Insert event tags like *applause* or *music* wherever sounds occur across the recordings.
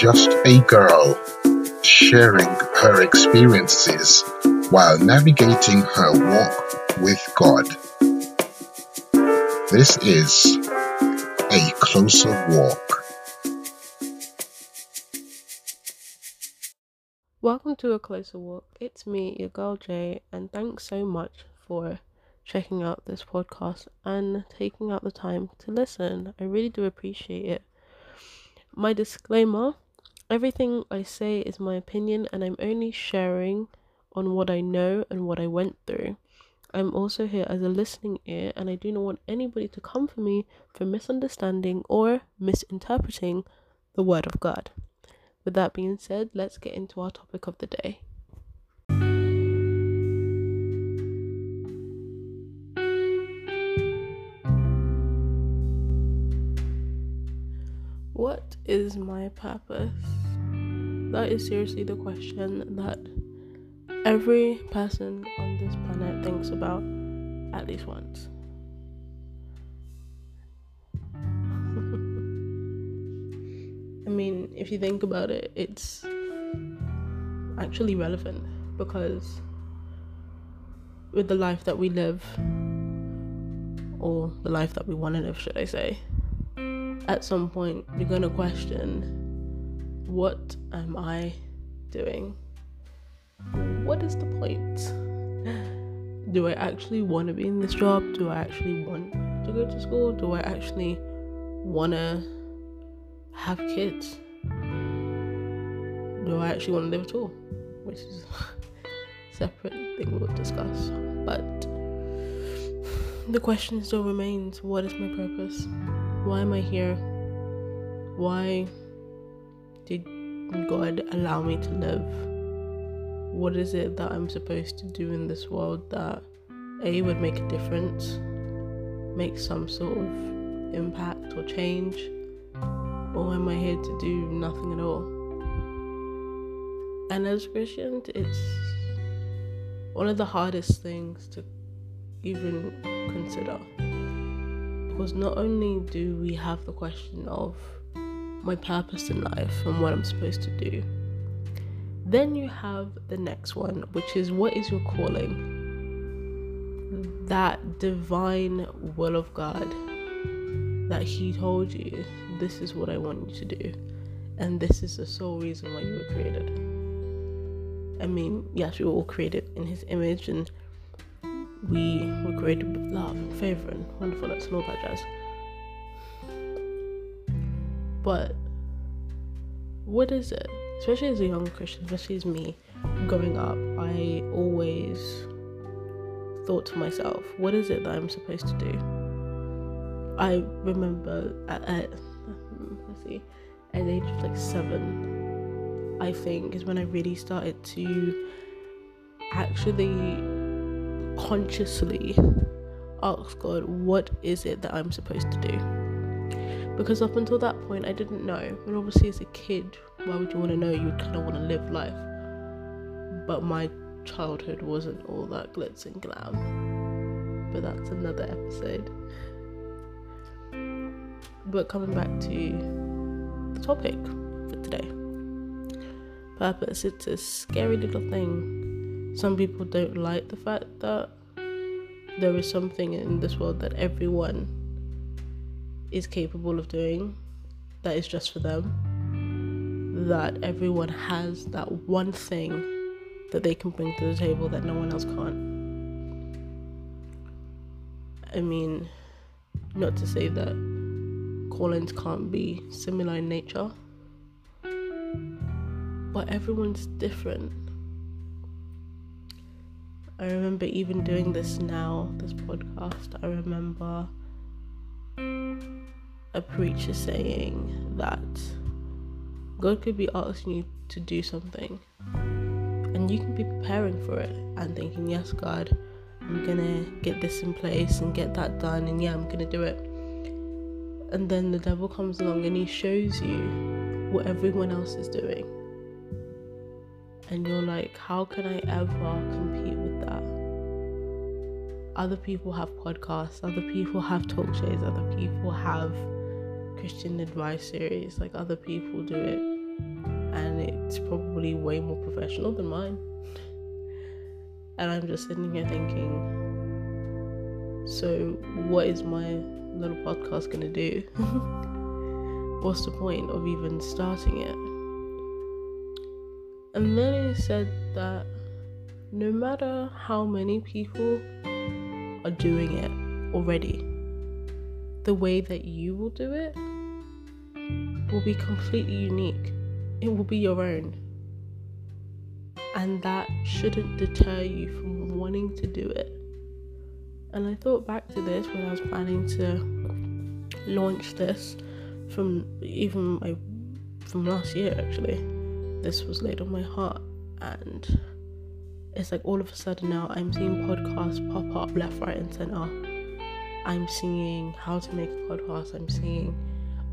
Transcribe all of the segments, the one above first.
just a girl sharing her experiences while navigating her walk with God. This is a closer walk. Welcome to a closer walk. It's me, your girl Jay, and thanks so much for checking out this podcast and taking out the time to listen. I really do appreciate it. My disclaimer everything I say is my opinion, and I'm only sharing on what I know and what I went through. I'm also here as a listening ear, and I do not want anybody to come for me for misunderstanding or misinterpreting the Word of God. With that being said, let's get into our topic of the day. What is my purpose? That is seriously the question that every person on this planet thinks about at least once. *laughs* I mean, if you think about it, it's actually relevant because with the life that we live, or the life that we want to live, should I say, at some point you're going to question what am I doing? What is the point? Do I actually want to be in this job? Do I actually want to go to school? Do I actually want to have kids? Do I actually want to live at all? Which is a *laughs* separate thing we'll discuss. But the question still remains what is my purpose? Why am I here? Why did God allow me to live? What is it that I'm supposed to do in this world that A would make a difference, make some sort of impact or change? Or am I here to do nothing at all? And as Christians, it's one of the hardest things to even consider because not only do we have the question of my purpose in life and what I'm supposed to do, then you have the next one, which is what is your calling? That divine will of God that He told you, this is what I want you to do, and this is the sole reason why you were created. I mean, yes, we were all created in His image and we were created with love and favor and wonderfulness and all that jazz. But what is it? Especially as a young Christian, especially as me growing up, I always thought to myself, what is it that I'm supposed to do? I remember at, at let's see, at the age of like seven, I think is when I really started to actually consciously ask God, what is it that I'm supposed to do? Because up until that point, I didn't know. And obviously, as a kid, why would you want to know? You kind of want to live life. But my childhood wasn't all that glitz and glam. But that's another episode. But coming back to the topic for today purpose, it's a scary little thing. Some people don't like the fact that there is something in this world that everyone is capable of doing that is just for them. That everyone has that one thing that they can bring to the table that no one else can't. I mean, not to say that callings can't be similar in nature, but everyone's different. I remember even doing this now, this podcast. I remember a preacher saying that God could be asking you to do something and you can be preparing for it and thinking, Yes, God, I'm gonna get this in place and get that done, and yeah, I'm gonna do it. And then the devil comes along and he shows you what everyone else is doing. And you're like, How can I ever compete with that? Other people have podcasts, other people have talk shows, other people have Christian advice series, like other people do it and it's probably way more professional than mine. And I'm just sitting here thinking, so what is my little podcast gonna do? *laughs* What's the point of even starting it? And then he said that no matter how many people are doing it already, the way that you will do it will be completely unique. It will be your own. And that shouldn't deter you from wanting to do it. And I thought back to this when I was planning to launch this from even my from last year actually. This was laid on my heart and it's like all of a sudden now I'm seeing podcasts pop up left, right, and center. I'm seeing how to make a podcast. I'm seeing,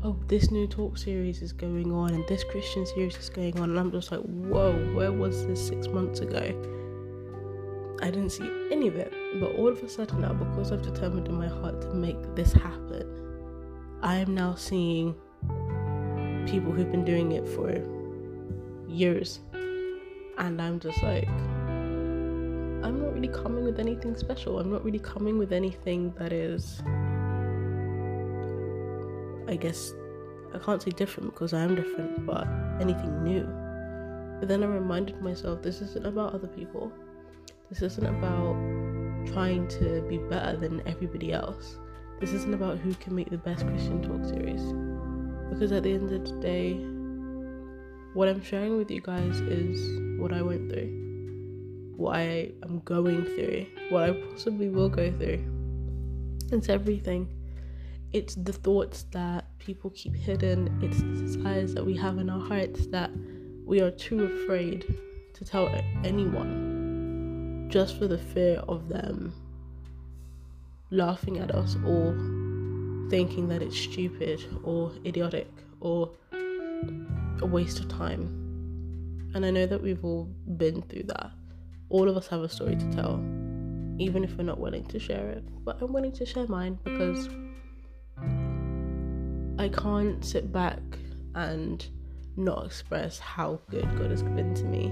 oh, this new talk series is going on and this Christian series is going on. And I'm just like, whoa, where was this six months ago? I didn't see any of it. But all of a sudden now, because I've determined in my heart to make this happen, I am now seeing people who've been doing it for years. And I'm just like, I'm not really coming with anything special. I'm not really coming with anything that is, I guess, I can't say different because I am different, but anything new. But then I reminded myself this isn't about other people. This isn't about trying to be better than everybody else. This isn't about who can make the best Christian talk series. Because at the end of the day, what I'm sharing with you guys is what I went through what I am going through, what I possibly will go through. It's everything. It's the thoughts that people keep hidden, it's the desires that we have in our hearts that we are too afraid to tell anyone just for the fear of them laughing at us or thinking that it's stupid or idiotic or a waste of time. And I know that we've all been through that all of us have a story to tell, even if we're not willing to share it. But I'm willing to share mine because I can't sit back and not express how good God has been to me.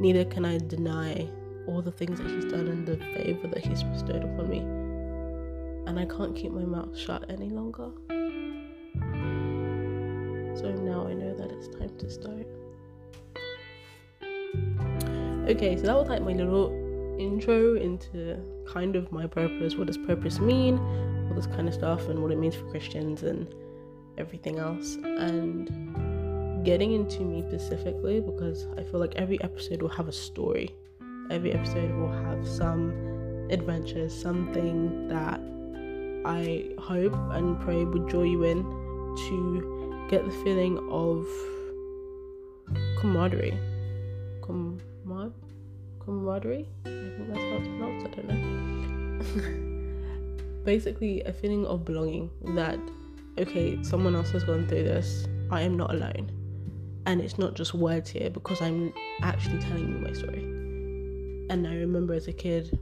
Neither can I deny all the things that He's done and the favor that He's bestowed upon me. And I can't keep my mouth shut any longer. So now I know that it's time to start. Okay, so that was like my little intro into kind of my purpose. What does purpose mean? All this kind of stuff, and what it means for Christians and everything else. And getting into me specifically because I feel like every episode will have a story. Every episode will have some adventures, something that I hope and pray would draw you in to get the feeling of camaraderie. Camaraderie. I think that's how it's pronounced. I don't know. *laughs* Basically, a feeling of belonging that okay, someone else has gone through this. I am not alone, and it's not just words here because I'm actually telling you my story. And I remember as a kid,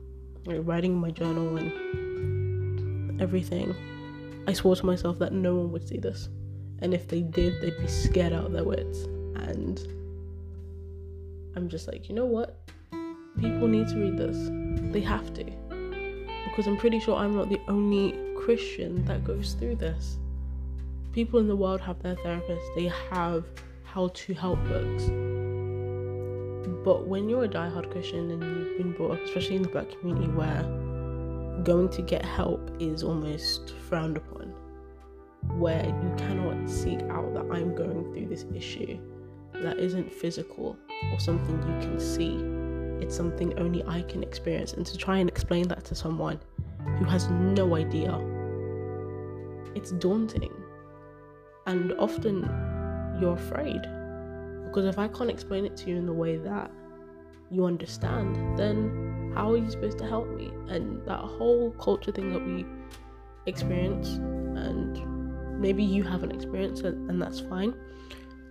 writing my journal and everything. I swore to myself that no one would see this, and if they did, they'd be scared out of their wits. And I'm just like, you know what? People need to read this. They have to. Because I'm pretty sure I'm not the only Christian that goes through this. People in the world have their therapists, they have how to help books. But when you're a die-hard Christian and you've been brought up, especially in the black community, where going to get help is almost frowned upon, where you cannot seek out that I'm going through this issue that isn't physical or something you can see. It's something only I can experience. And to try and explain that to someone who has no idea, it's daunting. And often you're afraid. Because if I can't explain it to you in the way that you understand, then how are you supposed to help me? And that whole culture thing that we experience, and maybe you haven't experienced it, and that's fine.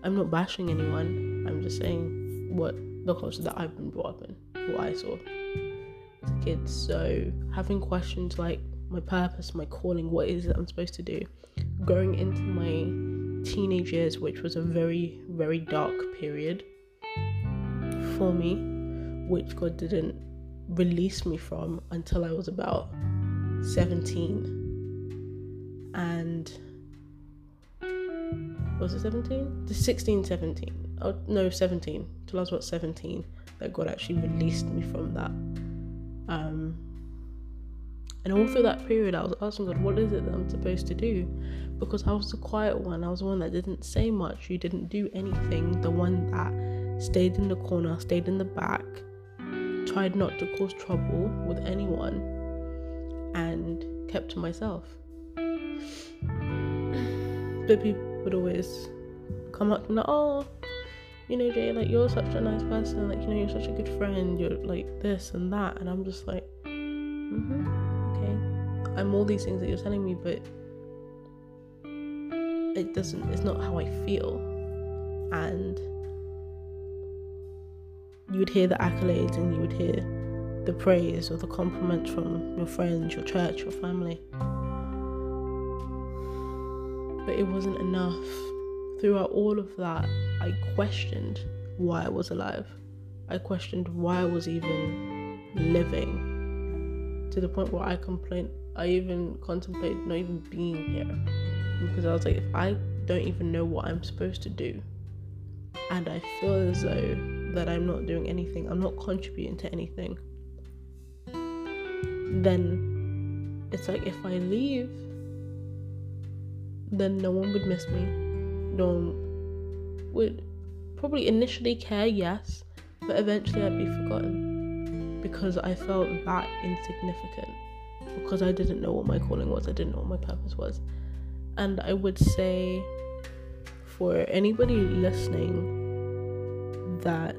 I'm not bashing anyone. I'm just saying what the culture that I've been brought up in, what I saw as a kid. So having questions like my purpose, my calling, what is it I'm supposed to do, going into my teenage years, which was a very, very dark period for me, which God didn't release me from until I was about 17. And was it 17? The 16, 17. Oh, no, 17. Till I was about 17 that God actually released me from that. Um, and all through that period, I was asking God, what is it that I'm supposed to do? Because I was the quiet one. I was the one that didn't say much. You didn't do anything. The one that stayed in the corner, stayed in the back, tried not to cause trouble with anyone, and kept to myself. *sighs* But people would always come up me like, oh, you know, Jay, like you're such a nice person, like you know, you're such a good friend, you're like this and that, and I'm just like, mm-hmm, okay, I'm all these things that you're telling me, but it doesn't, it's not how I feel, and you would hear the accolades and you would hear the praise or the compliments from your friends, your church, your family. But it wasn't enough. Throughout all of that, I questioned why I was alive. I questioned why I was even living to the point where I complained, I even contemplated not even being here because I was like, if I don't even know what I'm supposed to do, and I feel as though that I'm not doing anything, I'm not contributing to anything, then it's like if I leave, then no one would miss me. No one would probably initially care, yes, but eventually I'd be forgotten because I felt that insignificant because I didn't know what my calling was, I didn't know what my purpose was. And I would say for anybody listening that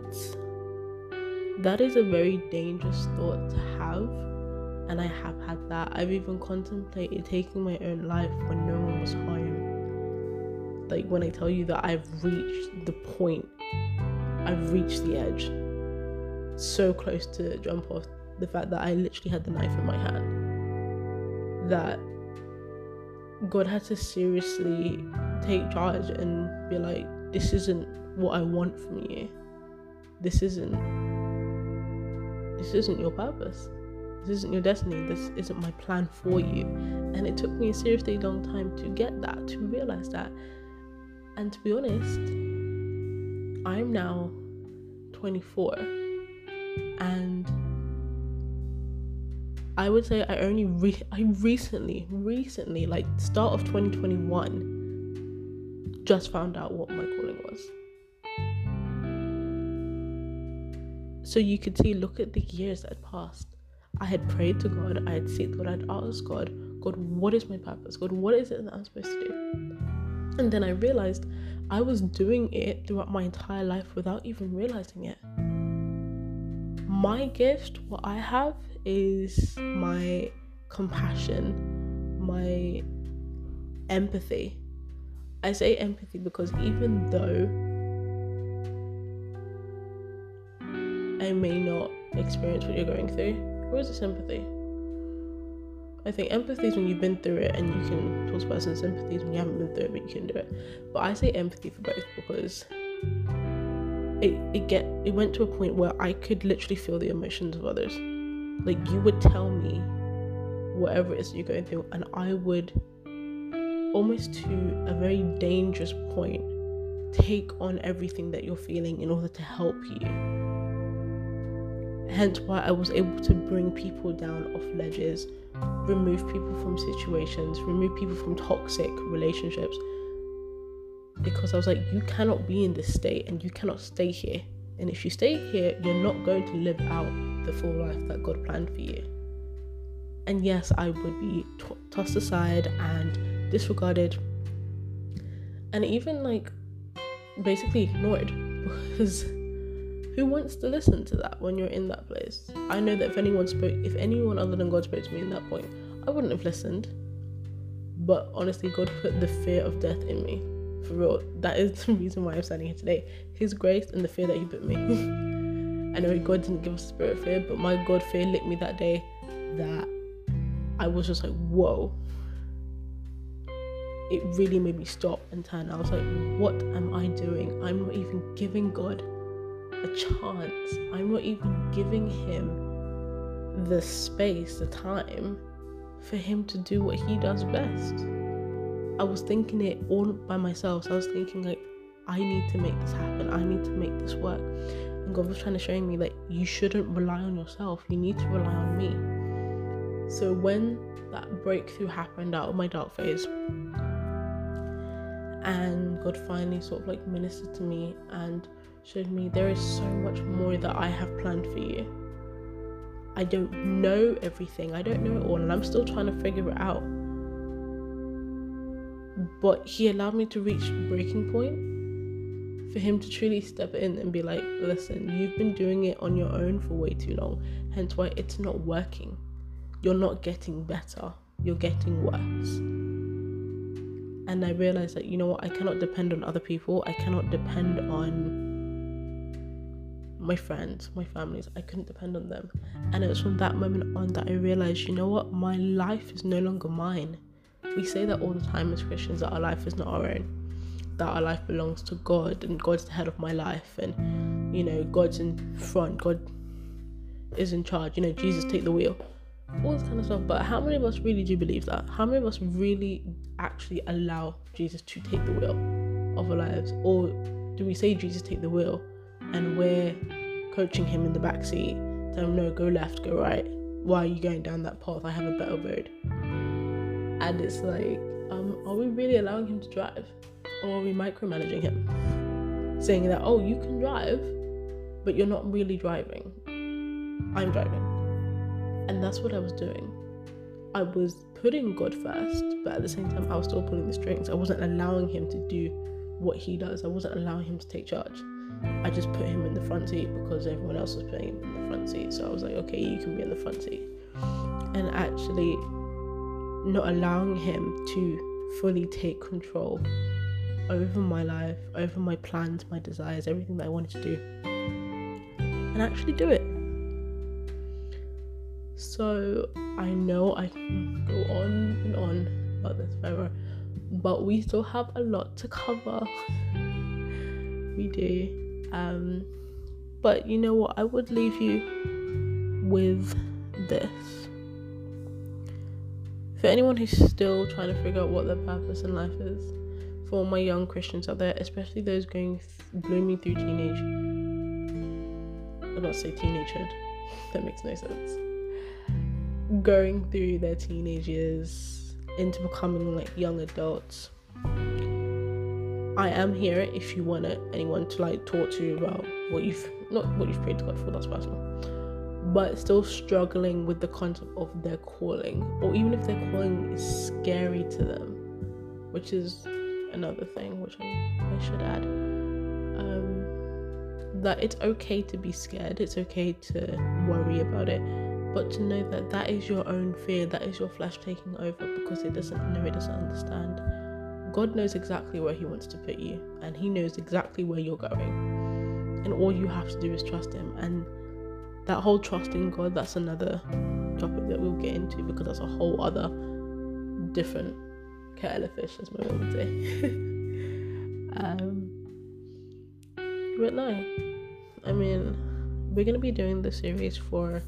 that is a very dangerous thought to have and I have had that. I've even contemplated taking my own life when no one was home. Like when I tell you that I've reached the point, I've reached the edge, so close to jump off. The fact that I literally had the knife in my hand, that God had to seriously take charge and be like, this isn't what I want from you. This isn't this isn't your purpose. This isn't your destiny. This isn't my plan for you. And it took me a seriously long time to get that, to realize that. And to be honest, I'm now 24 and I would say I only re- I recently recently like start of 2021 just found out what my calling was. So you could see look at the years that passed I had prayed to God, I had said God, I'd asked God, God, what is my purpose? God, what is it that I'm supposed to do? And then I realized I was doing it throughout my entire life without even realizing it. My gift, what I have, is my compassion, my empathy. I say empathy because even though I may not experience what you're going through, or is it sympathy? I think empathy is when you've been through it and you can talk to person. Sympathy is when you haven't been through it but you can do it. But I say empathy for both because it it get it went to a point where I could literally feel the emotions of others. Like you would tell me whatever it is you're going through, and I would almost to a very dangerous point take on everything that you're feeling in order to help you hence why I was able to bring people down off ledges, remove people from situations, remove people from toxic relationships. Because I was like, you cannot be in this state and you cannot stay here. And if you stay here, you're not going to live out the full life that God planned for you. And yes, I would be t- tossed aside and disregarded and even like basically ignored *laughs* because who wants to listen to that when you're in that place? I know that if anyone spoke, if anyone other than God spoke to me in that point, I wouldn't have listened. But honestly, God put the fear of death in me. For real, that is *laughs* the reason why I'm standing here today. His grace and the fear that He put me. *laughs* I know God didn't give us a spirit of fear, but my God fear lit me that day that I was just like, whoa. it really made me stop and turn. I was like, what am I doing? I'm not even giving God a chance. I'm not even giving him the space, the time for him to do what he does best. I was thinking it all by myself. So I was thinking like I need to make this happen. I need to make this work. And God was trying to show me that you shouldn't rely on yourself. You need to rely on me. So when that breakthrough happened out of my dark phase, and God finally sort of like ministered to me and showed me there is so much more that I have planned for you. I don't know everything, I don't know it all, and I'm still trying to figure it out. But He allowed me to reach breaking point for Him to truly step in and be like, listen, you've been doing it on your own for way too long, hence why it's not working. You're not getting better, you're getting worse and I realized that you know what I cannot depend on other people. I cannot depend on my friends, my families. I couldn't depend on them. And it was from that moment on that I realized, you know what, my life is no longer mine. We say that all the time as Christians that our life is not our own. That our life belongs to God and God's the head of my life and you know, God's in front, God is in charge, you know, Jesus take the wheel all this kind of stuff. But how many of us really do believe that? How many of us really actually allow Jesus to take the wheel of our lives? Or do we say Jesus take the wheel and we're coaching him in the back seat, tell him no, go left, go right. Why are you going down that path? I have a better road. And it's like, um, are we really allowing him to drive? Or are we micromanaging him? Saying that, oh, you can drive, but you're not really driving. I'm driving and that's what I was doing. I was putting God first, but at the same time, I was still pulling the strings. I wasn't allowing Him to do what He does, I wasn't allowing Him to take charge. I just put Him in the front seat because everyone else was putting Him in the front seat. So I was like, okay, you can be in the front seat. And actually, not allowing Him to fully take control over my life, over my plans, my desires, everything that I wanted to do, and actually do it. So I know I can go on and on about this forever, but we still have a lot to cover. *laughs* we do. Um, but you know what? I would leave you with this. For anyone who's still trying to figure out what their purpose in life is, for my young Christians out there, especially those going th- blooming through teenage, I'll not say teenagehood. *laughs* That makes no sense going through their teenage years into becoming like young adults. I am here if you want anyone to like talk to you about what you've not what you've prayed to God for, that's personal. But still struggling with the concept of their calling, or even if their calling is scary to them, which is another thing which I, I should add. Um, that it's okay to be scared, it's okay to worry about it but to know that that is your own fear, that is your flesh taking over because it doesn't know, it doesn't understand. God knows exactly where He wants to put you, and He knows exactly where you're going. And all you have to do is trust Him. And that whole trust in God, that's another topic that we'll get into because that's a whole other different kettle of fish, as my mom would say. *laughs* um, but no, I mean, we're gonna be doing this series for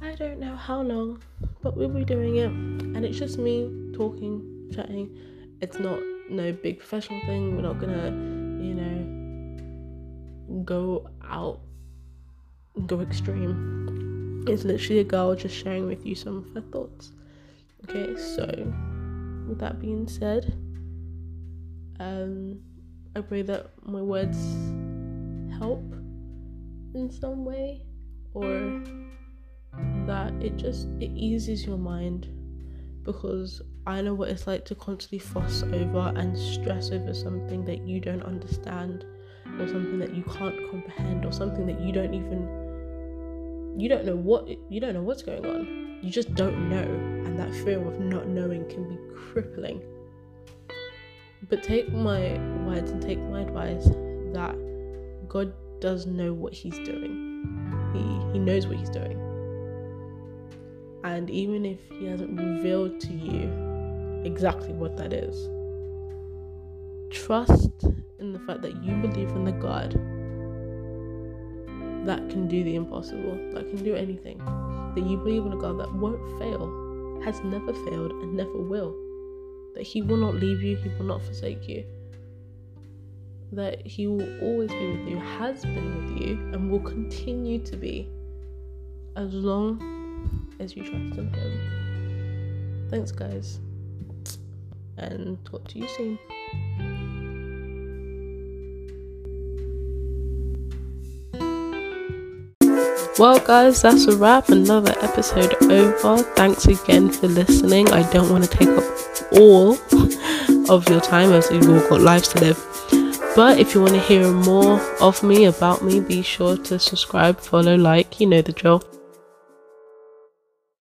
I don't know how long, but we'll be doing it. And it's just me talking, chatting. It's not no big professional thing. We're not gonna, you know, go out, go extreme. It's literally a girl just sharing with you some of her thoughts. Okay, so with that being said, um, I pray that my words help in some way or that it just it eases your mind because I know what it's like to constantly fuss over and stress over something that you don't understand or something that you can't comprehend or something that you don't even you don't know what you don't know what's going on. You just don't know and that fear of not knowing can be crippling. But take my words and take my advice that God does know what he's doing. He he knows what he's doing. And even if he hasn't revealed to you exactly what that is, trust in the fact that you believe in the God that can do the impossible, that can do anything. That you believe in a God that won't fail, has never failed, and never will. That He will not leave you, He will not forsake you. That He will always be with you, has been with you, and will continue to be as long as you trust in Him. Thanks, guys, and talk to you soon. Well, guys, that's a wrap. Another episode over. Thanks again for listening. I don't want to take up all *laughs* of your time as we've all got lives to live. But if you want to hear more of me, about me, be sure to subscribe, follow, like, you know the drill.